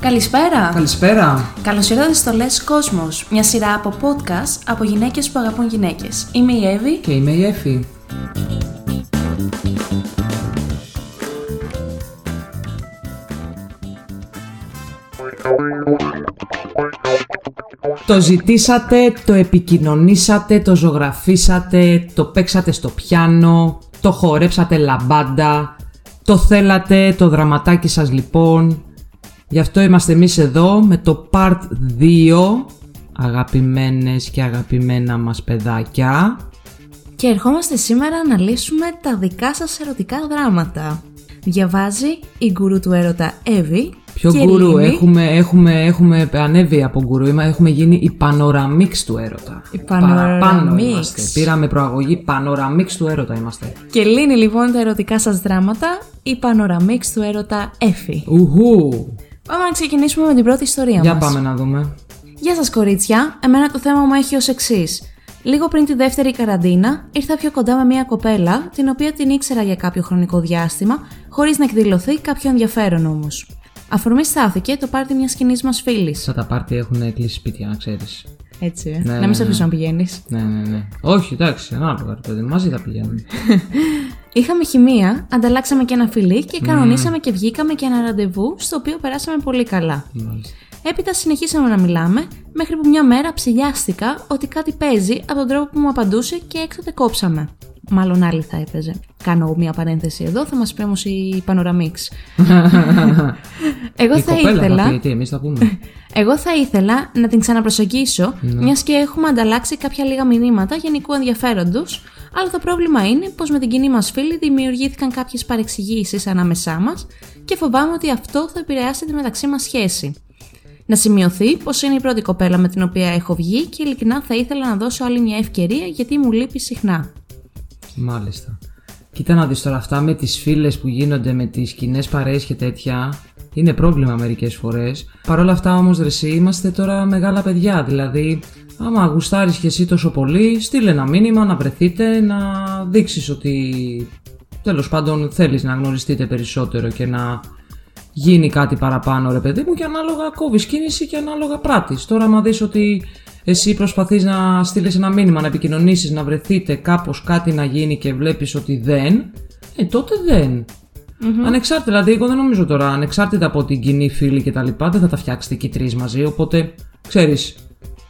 Καλησπέρα! Καλησπέρα! Καλώς ήρθατε στο Λες Κόσμος, μια σειρά από podcast από γυναίκες που αγαπούν γυναίκες. Είμαι η Εύη Και είμαι η Εφη. Το ζητήσατε, το επικοινωνήσατε, το ζωγραφίσατε, το παίξατε στο πιάνο, το χορέψατε λαμπάντα, το θέλατε, το δραματάκι σας λοιπόν. Γι' αυτό είμαστε εμείς εδώ με το part 2, αγαπημένες και αγαπημένα μας παιδάκια. και ερχόμαστε σήμερα να λύσουμε τα δικά σας ερωτικά δράματα. Διαβάζει η γκουρού του έρωτα Εύη Ποιο και γκουρού, λύνει έχουμε, έχουμε, έχουμε ανέβει από γκουρού, Είμα- έχουμε γίνει η πανοραμίξ του έρωτα. Η Παραπάνω πανοραμίξ. είμαστε. Πήραμε προαγωγή πανοραμίξ του έρωτα είμαστε. Και λύνει λοιπόν τα ερωτικά σας δράματα η πανοραμίξ του έρωτα Εφη. Ουχού! Πάμε να ξεκινήσουμε με την πρώτη ιστορία Για μας. πάμε να δούμε. Γεια σας κορίτσια, εμένα το θέμα μου έχει ως εξής. Λίγο πριν τη δεύτερη καραντίνα, ήρθα πιο κοντά με μια κοπέλα, την οποία την ήξερα για κάποιο χρονικό διάστημα, χωρίς να εκδηλωθεί κάποιο ενδιαφέρον όμως. Αφορμή στάθηκε το πάρτι μιας κοινή μας φίλης. Σαν τα πάρτι έχουν κλείσει σπίτια, να ξέρεις. Έτσι, ε. Ναι, να ναι, μην σε ναι. αφήσω να πηγαίνεις. Ναι, ναι, ναι. Όχι, εντάξει, ανάλογα, ρε παιδί, μαζί θα πηγαίνουμε. Είχαμε χημεία, ανταλλάξαμε και ένα φιλί και κανονίσαμε και βγήκαμε και ένα ραντεβού, στο οποίο περάσαμε πολύ καλά. Μάλιστα. Έπειτα συνεχίσαμε να μιλάμε, μέχρι που μια μέρα ψηλιάστηκα ότι κάτι παίζει από τον τρόπο που μου απαντούσε και έκτοτε κόψαμε. Μάλλον άλλη θα έπαιζε. Κάνω μια παρένθεση εδώ, θα μας πει όμως η Πανοραμίξ. Εγώ Η θα κοπέλα θα ήθελα... πει, τι, εμείς θα πούμε. Εγώ θα ήθελα να την ξαναπροσεγγίσω, Ναι. μιας και έχουμε ανταλλάξει κάποια λίγα μηνύματα γενικού ενδιαφέροντος, αλλά το πρόβλημα είναι πως με την κοινή μας φίλη δημιουργήθηκαν κάποιες παρεξηγήσεις ανάμεσά μας και φοβάμαι ότι αυτό θα επηρεάσει τη μεταξύ μας σχέση. Να σημειωθεί πως είναι η πρώτη κοπέλα με την οποία έχω βγει και ειλικρινά θα ήθελα να δώσω άλλη μια ευκαιρία γιατί μου λείπει συχνά. Μάλιστα. Κοίτα να δεις τώρα αυτά με τις φίλες που γίνονται με τις κοινές παρέες και τέτοια είναι πρόβλημα μερικές φορές. Παρ' όλα αυτά όμως ρε εσύ είμαστε τώρα μεγάλα παιδιά δηλαδή άμα γουστάρεις και εσύ τόσο πολύ στείλε ένα μήνυμα να βρεθείτε να δείξεις ότι τέλος πάντων θέλεις να γνωριστείτε περισσότερο και να γίνει κάτι παραπάνω ρε παιδί μου και ανάλογα κόβεις κίνηση και ανάλογα πράττεις. Τώρα άμα δεις ότι εσύ προσπαθείς να στείλεις ένα μήνυμα, να επικοινωνήσεις, να βρεθείτε κάπως κάτι να γίνει και βλέπεις ότι δεν, ε τότε δεν. Ανεξάρτητα, δηλαδή εγώ δεν νομίζω τώρα, ανεξάρτητα από την κοινή φίλη και τα λοιπά, δεν θα τα φτιάξετε και οι τρεις μαζί, οπότε ξέρεις,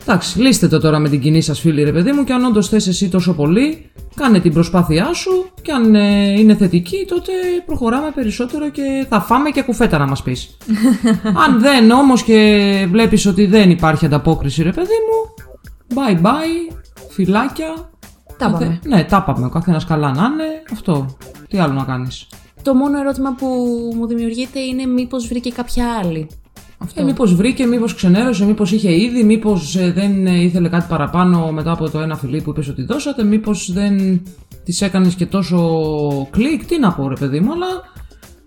εντάξει, λύστε το τώρα με την κοινή σας φίλη ρε παιδί μου και αν όντως θες εσύ τόσο πολύ, κάνε την προσπάθειά σου και αν ε, είναι θετική τότε προχωράμε περισσότερο και θα φάμε και κουφέτα να μας πεις. αν δεν όμως και βλέπεις ότι δεν υπάρχει ανταπόκριση ρε παιδί μου, bye bye, φυλάκια. Τα Καθε- πάμε. Ναι, τα πάμε. Ο καθένας καλά να είναι. Αυτό. Τι άλλο να κάνεις; Το μόνο ερώτημα που μου δημιουργείται είναι μήπως βρήκε κάποια άλλη. Αυτό. Ε, μήπως βρήκε, μήπως ξενέρωσε, μήπως είχε ήδη, μήπως δεν ε, ήθελε κάτι παραπάνω μετά από το ένα φιλί που είπες ότι δώσατε, μήπως δεν τη έκανες και τόσο κλικ. Τι να πω, ρε παιδί μου, αλλά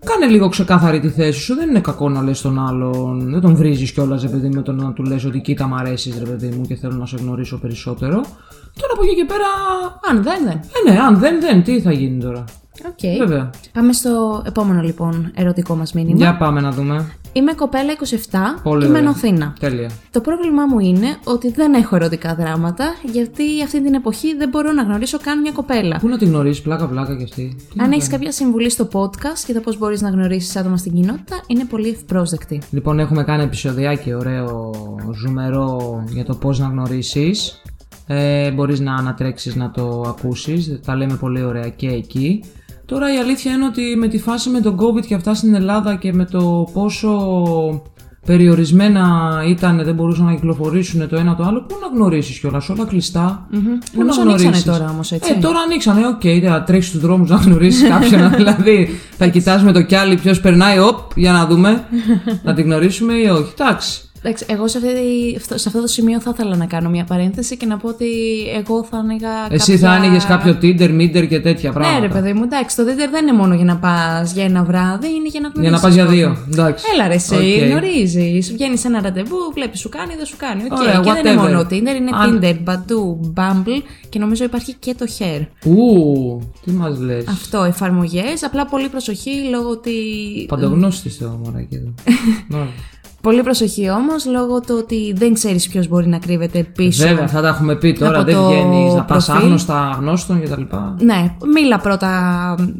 κάνε λίγο ξεκάθαρη τη θέση σου. Δεν είναι κακό να λες τον άλλον, δεν τον βρίζεις κιόλας, ρε παιδί μου, με το να του λες ότι κοίτα, μ' αρέσεις, ρε παιδί μου, και θέλω να σε γνωρίσω περισσότερο. Τώρα από εκεί και πέρα. Αν δεν, δεν. Ε, ναι, αν δεν, δεν, τι θα γίνει τώρα. Οκ. Βέβαια. Πάμε στο επόμενο λοιπόν ερωτικό μας μήνυμα. Για πάμε να δούμε. Είμαι κοπέλα 27 Πολύ και ωραία. μένω Αθήνα. Τέλεια. Το πρόβλημά μου είναι ότι δεν έχω ερωτικά δράματα, γιατί αυτή την εποχή δεν μπορώ να γνωρίσω καν μια κοπέλα. Πού να τη γνωρίσει, πλάκα πλάκα κι αυτή. Τι Αν να έχεις κάνει. κάποια συμβουλή στο podcast για το πώς μπορείς να γνωρίσεις άτομα στην κοινότητα, είναι πολύ ευπρόσδεκτη. Λοιπόν, έχουμε κάνει επεισοδιάκι ωραίο, ζουμερό για το πώς να γνωρίσεις. Ε, μπορείς να ανατρέξεις να το ακούσεις, τα λέμε πολύ ωραία και εκεί. Τώρα η αλήθεια είναι ότι με τη φάση με τον COVID και αυτά στην Ελλάδα και με το πόσο περιορισμένα ήταν, δεν μπορούσαν να κυκλοφορήσουν το ένα το άλλο, πού να γνωρίσεις κιόλας, όλα κλειστά. Πού Νομίζω να ανοίξανε γνωρίσεις. τώρα όμως, έτσι. Ε, τώρα ανοίξανε, OK, okay, θα τρέξει στους δρόμους να γνωρίσεις κάποιον. δηλαδή, θα κοιτάς με το κιάλι ποιος περνάει, οπ, για να δούμε, να την γνωρίσουμε ή όχι. Εντάξει. Εντάξει, εγώ σε, αυτή, τη- σε αυτό το σημείο θα ήθελα να κάνω μια παρένθεση και να πω ότι εγώ θα άνοιγα. Εσύ κάποια... θα άνοιγες κάποιο Tinder, Minder και τέτοια πράγματα. Ναι, ρε παιδί μου, εντάξει, το Tinder δεν είναι μόνο για να πας για ένα βράδυ, είναι για να Για γνωρίσεις. να πας για δύο. Εντάξει. Έλα ρε, εσύ Οκ. γνωρίζεις. Βγαίνεις σε ένα ραντεβού, βλέπεις σου κάνει, δεν σου κάνει. Οκ. Ωραία, και δεν είναι whatever. μόνο Tinder, είναι Αν- Tinder, Badoo, Bumble και νομίζω υπάρχει και το Her. Ου, τι μας λες. Αυτό, εφαρμογές. Απλά πολύ προσοχή λόγω ότι. Παντογνώστη το μωράκι εδώ. Μπράβο. Πολύ προσοχή όμως, λόγω του ότι δεν ξέρεις ποιος μπορεί να κρύβεται πίσω. Βέβαια, θα τα έχουμε πει τώρα. από Δεν το βγαίνει να πας προφίλ. άγνωστα, γνώστων κτλ. Ναι, μίλα πρώτα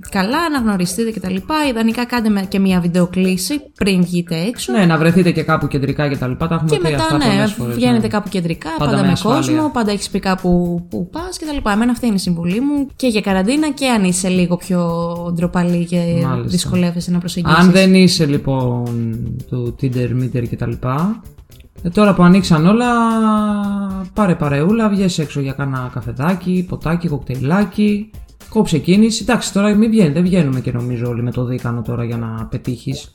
καλά, να γνωριστείτε κτλ. Ιδανικά κάντε με- και μια βιντεοκλήση πριν βγείτε έξω. Ναι, να βρεθείτε και κάπου κεντρικά κτλ. Τα, έχουμε Και πει μετά, αυτά ναι, πολλές φορές, βγαίνετε ναι. κάπου κεντρικά, Πάντα πάντα, με με ασφάλεια. κόσμο, πάντα έχεις πει κάπου που πας κτλ. Εμένα αυτή είναι η συμβουλή μου και για καραντίνα και αν είσαι λίγο πιο ντροπαλή και Μάλιστα. δυσκολεύεσαι να προσεγγίσεις. Αν δεν είσαι λοιπόν του Tinder, Meter κτλ. Ε, τώρα που ανοίξαν όλα, πάρε παρεούλα, βγες έξω για κάνα καφεδάκι, ποτάκι, κοκτέιλάκι, κόψε κίνηση. Εντάξει, τώρα μην βγαίνεις, δεν βγαίνουμε και νομίζω όλοι με το δίκανο τώρα για να πετύχεις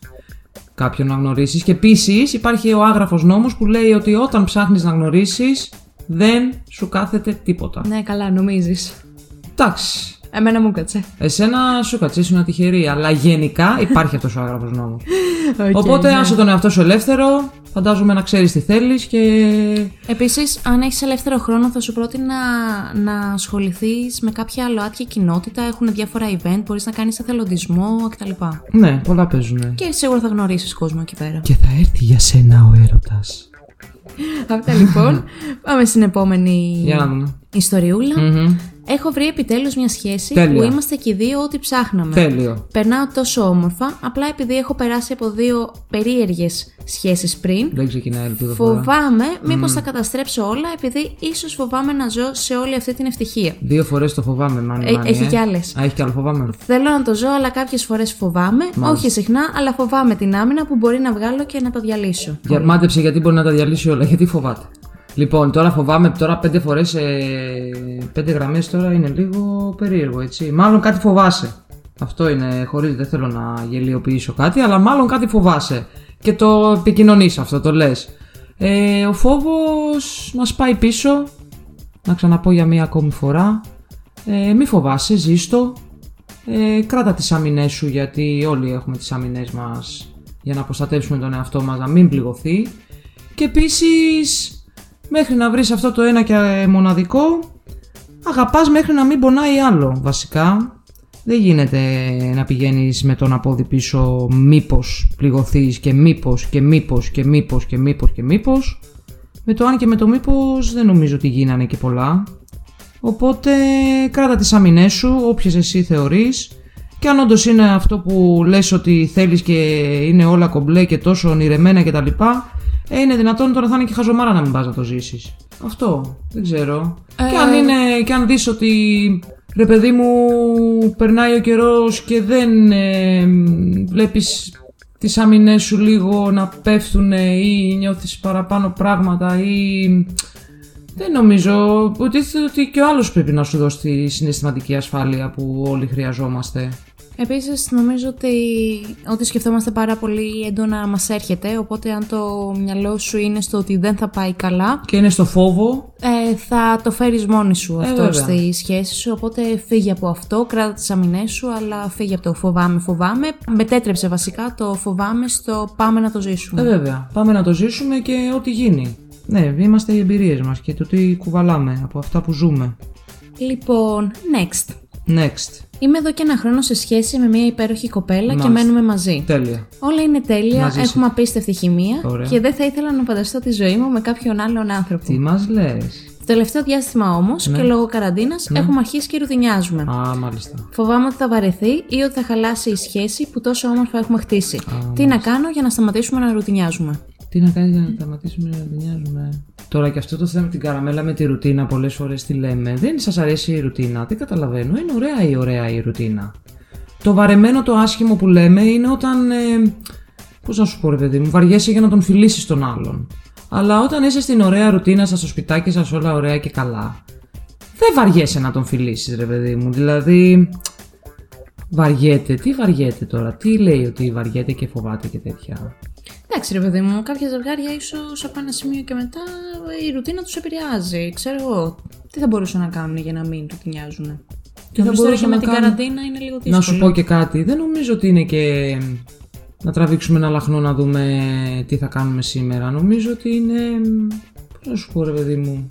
κάποιον να γνωρίσεις. Και επίσης υπάρχει ο άγραφος νόμος που λέει ότι όταν ψάχνεις να γνωρίσεις δεν σου κάθεται τίποτα. Ναι, καλά, νομίζεις. Εντάξει, Εμένα μου κάτσε. εσένα σου κάτσε, ήσουν τυχερή, αλλά γενικά υπάρχει αυτός ο άγραφος νόμος. Οκ, Οπότε ναι. άσε τον εαυτό σου ελεύθερο, φαντάζομαι να ξέρεις τι θέλεις και... Επίσης, αν έχεις ελεύθερο χρόνο, θα σου πρότεινα να ασχοληθείς με κάποια ΛΟΑΤΚΙ κοινότητα. Έχουν διάφορα event, μπορείς να κάνεις εθελοντισμό κτλ. Ναι, πολλά παίζουν. Και σίγουρα θα γνωρίσεις κόσμο εκεί πέρα. Και θα έρθει για σένα ο έρωτας. Αυτά λοιπόν. Πάμε στην επόμενη Για να δούμε. Ιστοριούλα. Μμμ. Έχω βρει επιτέλους μια σχέση Τέλεια. που είμαστε και οι δύο ό,τι ψάχναμε. Τέλειο. Περνάω τόσο όμορφα, απλά επειδή έχω περάσει από δύο περίεργες σχέσεις πριν. Δεν ξεκινάει ελπίδα φορά. Φοβάμαι μήπως θα καταστρέψω όλα επειδή ίσως φοβάμαι να ζω σε όλη αυτή την ευτυχία. Δύο φορές το φοβάμαι, μάνι, Ε, μάνι, έχει ε. κι άλλες. Α, έχει κι άλλο φοβάμαι. Θέλω να το ζω, αλλά κάποιες φορές φοβάμαι. Όχι συχνά, αλλά φοβάμαι την άμυνα που μπορεί να βγάλω και να το διαλύσω. Για, μάντεψε γιατί μπορεί να τα διαλύσει όλα, γιατί φοβάται. Λοιπόν, τώρα φοβάμαι, τώρα πέντε φορές, ε, πέντε γραμμές τώρα είναι λίγο περίεργο, έτσι. Μάλλον κάτι φοβάσαι. Αυτό είναι, χωρίς δεν θέλω να γελιοποιήσω κάτι, αλλά μάλλον κάτι φοβάσαι. Και το επικοινωνείς αυτό, το λες. Ε, ο φόβος μας πάει πίσω, να ξαναπώ για μία ακόμη φορά. Ε, μη φοβάσαι, ζήστο. Ε, κράτα τις άμυνές σου γιατί όλοι έχουμε τις άμυνές μας για να προστατεύσουμε τον εαυτό μας να μην πληγωθεί. Και επίσης μέχρι να βρεις αυτό το ένα και μοναδικό αγαπάς μέχρι να μην πονάει άλλο βασικά. Δεν γίνεται να πηγαίνεις με τον απόδι πίσω μήπως πληγωθείς και μήπως και μήπως και μήπως και μήπως και μήπως. Με το αν και με το μήπως δεν νομίζω ότι γίνανε και πολλά. Οπότε κράτα τις άμυνές σου, όποιες εσύ θεωρείς και αν όντως είναι αυτό που λες ότι θέλεις και είναι όλα κομπλέ και τόσο ονειρεμένα κτλ. Ε, είναι δυνατόν τώρα θα είναι και χαζομάρα να μην πας να το ζήσεις. Αυτό, δεν ξέρω. Και αν είναι, και αν δεις ότι ρε παιδί μου περνάει ο καιρός και δεν ε, βλέπεις τις άμυνές σου λίγο να πέφτουν ή νιώθεις παραπάνω πράγματα ή δεν νομίζω. Υποτίθεται ότι και ο άλλος πρέπει να σου δώσει τη συναισθηματική ασφάλεια που όλοι χρειαζόμαστε. Επίσης νομίζω ότι ό,τι σκεφτόμαστε πάρα πολύ έντονα μας έρχεται, οπότε αν το μυαλό σου είναι στο ότι δεν θα πάει καλά, Και είναι στο φόβο. ε, θα το φέρεις μόνη σου αυτό βέβαια. στη σχέση σου, οπότε φύγε από αυτό, κράτα τις αμυνές σου, αλλά φύγε από το φοβάμαι, φοβάμαι. Μετέτρεψε βασικά το φοβάμαι στο πάμε να το ζήσουμε. Ε, βέβαια. Πάμε να το ζήσουμε και ό,τι γίνει. Ναι, είμαστε οι εμπειρίες μας και το τι κουβαλάμε από αυτά που ζούμε. Λοιπόν, next. Next. Είμαι εδώ και ένα χρόνο σε σχέση με μια υπέροχη κοπέλα και Μάλιστα. μένουμε μαζί. Τέλεια. Όλα είναι τέλεια, Μαζί σου. έχουμε απίστευτη χημεία Ωραία. και δεν θα ήθελα να φανταστώ τη ζωή μου με κάποιον άλλον άνθρωπο. Τι μας λες; Το τελευταίο διάστημα όμως και λόγω καραντίνας έχουμε αρχίσει και ρουτινιάζουμε. Ναι. Α, μάλιστα. Φοβάμαι ότι θα βαρεθεί ή ότι θα χαλάσει η σχέση που τόσο όμορφα έχουμε χτίσει. Τι να κάνω για να σταματήσουμε να ρουτινιάζουμε; Τι να κάνεις για να σταματήσουμε να γκρινιάζουμε. Τώρα και αυτό το θέμα με την καραμέλα με τη ρουτίνα, πολλές φορές τι λέμε. Δεν σας αρέσει η ρουτίνα. Δεν καταλαβαίνω. Είναι ωραία η ωραία η ρουτίνα; Το βαρεμένο, το άσχημο που λέμε είναι όταν. Ε, Πώς να σου πω, ρε παιδί μου, βαριέσαι για να τον φιλήσεις τον άλλον. Αλλά όταν είσαι στην ωραία ρουτίνα σας, στο σπιτάκι σας, όλα ωραία και καλά, δεν βαριέσαι να τον φιλήσεις, ρε παιδί μου. Δηλαδή. Βαριέται. Τι βαριέται τώρα, τι λέει ότι βαριέται και φοβάται και τέτοια; Εντάξει, ρε παιδί μου, κάποια ζευγάρια ίσως από ένα σημείο και μετά η ρουτίνα τους επηρεάζει. Ξέρω εγώ. Τι θα μπορούσαν να κάνουν για να μην ρουτινιάζουν. Τι θα Νομίζω τώρα και μπορούσαν με να την κάνουν; καραντίνα είναι λίγο δύσκολο. Να σου πω και κάτι. Δεν νομίζω ότι είναι και να τραβήξουμε ένα λαχνό να δούμε τι θα κάνουμε σήμερα. Νομίζω ότι είναι. Πώς να σου πω, ρε παιδί μου.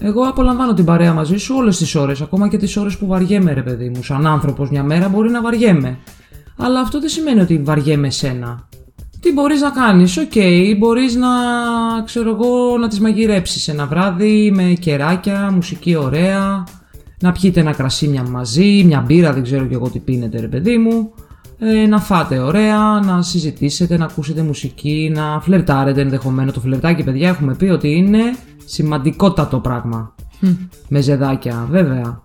Εγώ απολαμβάνω την παρέα μαζί σου όλες τις ώρες, ακόμα και τις ώρες που βαριέμαι, ρε παιδί μου. Σαν άνθρωπος, μια μέρα μπορεί να βαριέμαι. Αλλά αυτό δεν σημαίνει ότι βαριέμαι εσένα. Τι μπορείς να κάνεις, οκ, μπορείς να, ξέρω εγώ, να της μαγειρέψεις ένα βράδυ με κεράκια, μουσική ωραία, να πιείτε ένα κρασί μια μαζί, μια μπύρα, δεν ξέρω και εγώ τι πίνετε ρε παιδί μου, ε, να φάτε ωραία, να συζητήσετε, να ακούσετε μουσική, να φλερτάρετε ενδεχομένως. Το φλερτάκι, παιδιά, έχουμε πει ότι είναι σημαντικότατο πράγμα. Μεζεδάκια, βέβαια.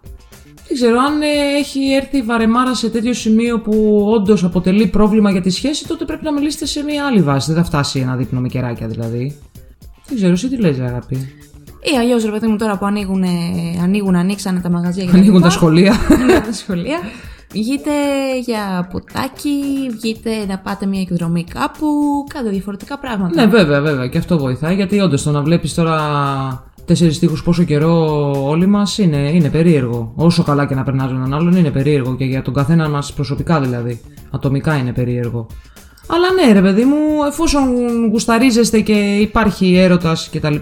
Δεν ξέρω αν ε, έχει έρθει η βαρεμάρα σε τέτοιο σημείο που όντως αποτελεί πρόβλημα για τη σχέση, τότε πρέπει να μιλήσετε σε μια άλλη βάση. Δεν θα φτάσει ένα δείπνο με κεράκια δηλαδή. Δεν ξέρω, εσύ τι λες αγάπη. Ή αλλιώς ρε παιδί μου τώρα που ανοίγουν, ανοίγουν ανοίξανε τα μαγαζιά για Ανοίγουν τα σχολεία. Ανοίγουν τα σχολεία. Βγείτε για ποτάκι, βγείτε να πάτε μια εκδρομή κάπου, κάντε διαφορετικά πράγματα. ναι, βέβαια, βέβαια. Και αυτό βοηθάει γιατί όντως το να βλέπεις τώρα τέσσερις τείχου πόσο καιρό όλοι μας είναι, είναι περίεργο. Όσο καλά και να περνάζει έναν άλλον είναι περίεργο και για τον καθένα μας προσωπικά δηλαδή. Ατομικά είναι περίεργο. Αλλά ναι, ρε παιδί μου, εφόσον γουσταρίζεστε και υπάρχει έρωτας κτλ.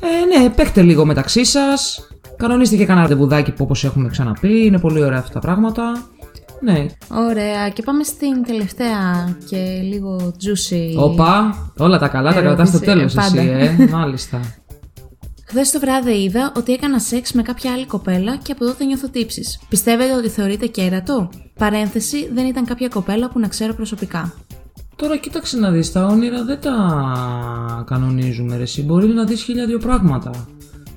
Ε, ναι, παίχτε λίγο μεταξύ σας. Κανονίστε και κανένα ραντεβουδάκι που όπως έχουμε ξαναπεί. Είναι πολύ ωραία αυτά τα πράγματα. Ναι. Ωραία, και πάμε στην τελευταία και λίγο juicy. Όπα, όλα τα καλά τα κρατάς στο Ερώτηση, τέλος ε, εσύ, πάντα. ε. Μάλιστα. Χθες το βράδυ είδα ότι έκανα σεξ με κάποια άλλη κοπέλα και από τότε νιώθω τύψεις. Πιστεύετε ότι θεωρείται κέρατο; Παρένθεση, δεν ήταν κάποια κοπέλα που να ξέρω προσωπικά. Τώρα κοίταξε να δεις, τα όνειρα δεν τα κανονίζουμε ρε εσύ. Μπορεί να δεις χίλια δύο πράγματα.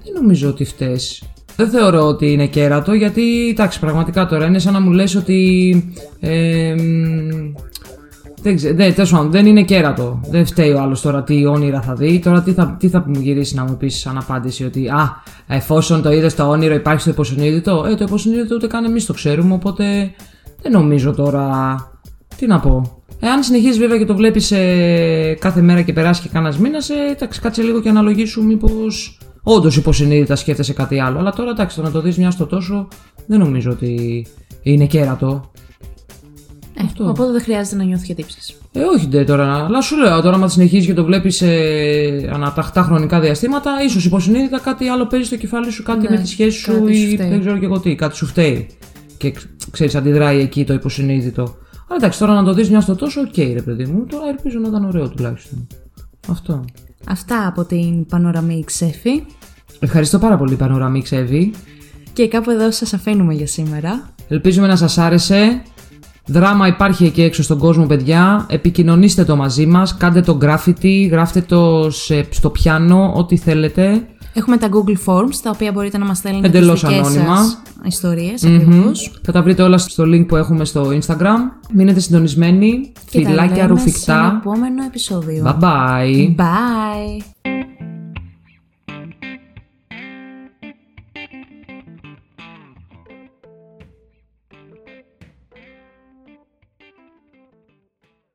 Δεν νομίζω ότι φταίς. Δεν θεωρώ ότι είναι κέρατο γιατί, εντάξει, πραγματικά τώρα είναι σαν να μου λες ότι... Ε, μ, δεν ξέρω, δεν, τέλος πάντων, δεν είναι κέρατο. Δεν φταίει ο άλλος τώρα τι όνειρα θα δει. Τώρα τι θα, τι θα μου γυρίσει να μου πεις σαν απάντηση ότι Α, εφόσον το είδες το όνειρο υπάρχει στο υποσυνείδητο. Ε, το υποσυνείδητο ούτε καν εμείς το ξέρουμε, οπότε δεν νομίζω τώρα τι να πω. Εάν συνεχίζεις βέβαια και το βλέπεις κάθε μέρα και περάσει και κανένας μήνας, ε, εντάξει, κάτσε λίγο και αναλογήσου μήπως όντως υποσυνείδητα σκέφτεσαι κάτι άλλο. Αλλά τώρα εντάξει, το να το δεις μιας στο τόσο δεν νομίζω ότι είναι κέρατο. Ε, Οπότε δεν χρειάζεται να νιώθεις και τύψεις. Ε, όχι ντε τώρα, αλλά σου λέω τώρα, άμα συνεχίζεις και το βλέπεις ε, ανά τακτά χρονικά διαστήματα, ίσως υποσυνείδητα κάτι άλλο παίζει στο κεφάλι σου, κάτι Ναι, με τη σχέση σου κάτι σου ή φταίει. δεν ξέρω και εγώ τι, κάτι σου φταίει. Και ξέρεις, αντιδράει εκεί το υποσυνείδητο. Αλλά εντάξει, τώρα να το δεις μια στο τόσο, οκ, ρε παιδί μου, τώρα ελπίζω να ήταν ωραίο τουλάχιστον. Αυτό. Αυτά από την πανοραμή Ξέφη. Ευχαριστώ πάρα πολύ, Πανοραμή Ξέβη. Και κάπου εδώ σας αφήνουμε για σήμερα. Ελπίζουμε να σας άρεσε. Δράμα υπάρχει εκεί έξω στον κόσμο, παιδιά. Επικοινωνήστε το μαζί μας. Κάντε το graffiti, γράφτε το σε- στο πιάνο, ό,τι θέλετε. Έχουμε τα Google Forms, τα οποία μπορείτε να μας στέλνετε Εντελώς τις δικές ανώνυμα. σας ιστορίες, ακριβώς. Θα τα βρείτε όλα στο link που έχουμε στο Instagram. Μείνετε συντονισμένοι. Και τα Φιλάκια λέμε σε ένα ρουφικτά. επόμενο επεισόδιο. Bye bye. Bye.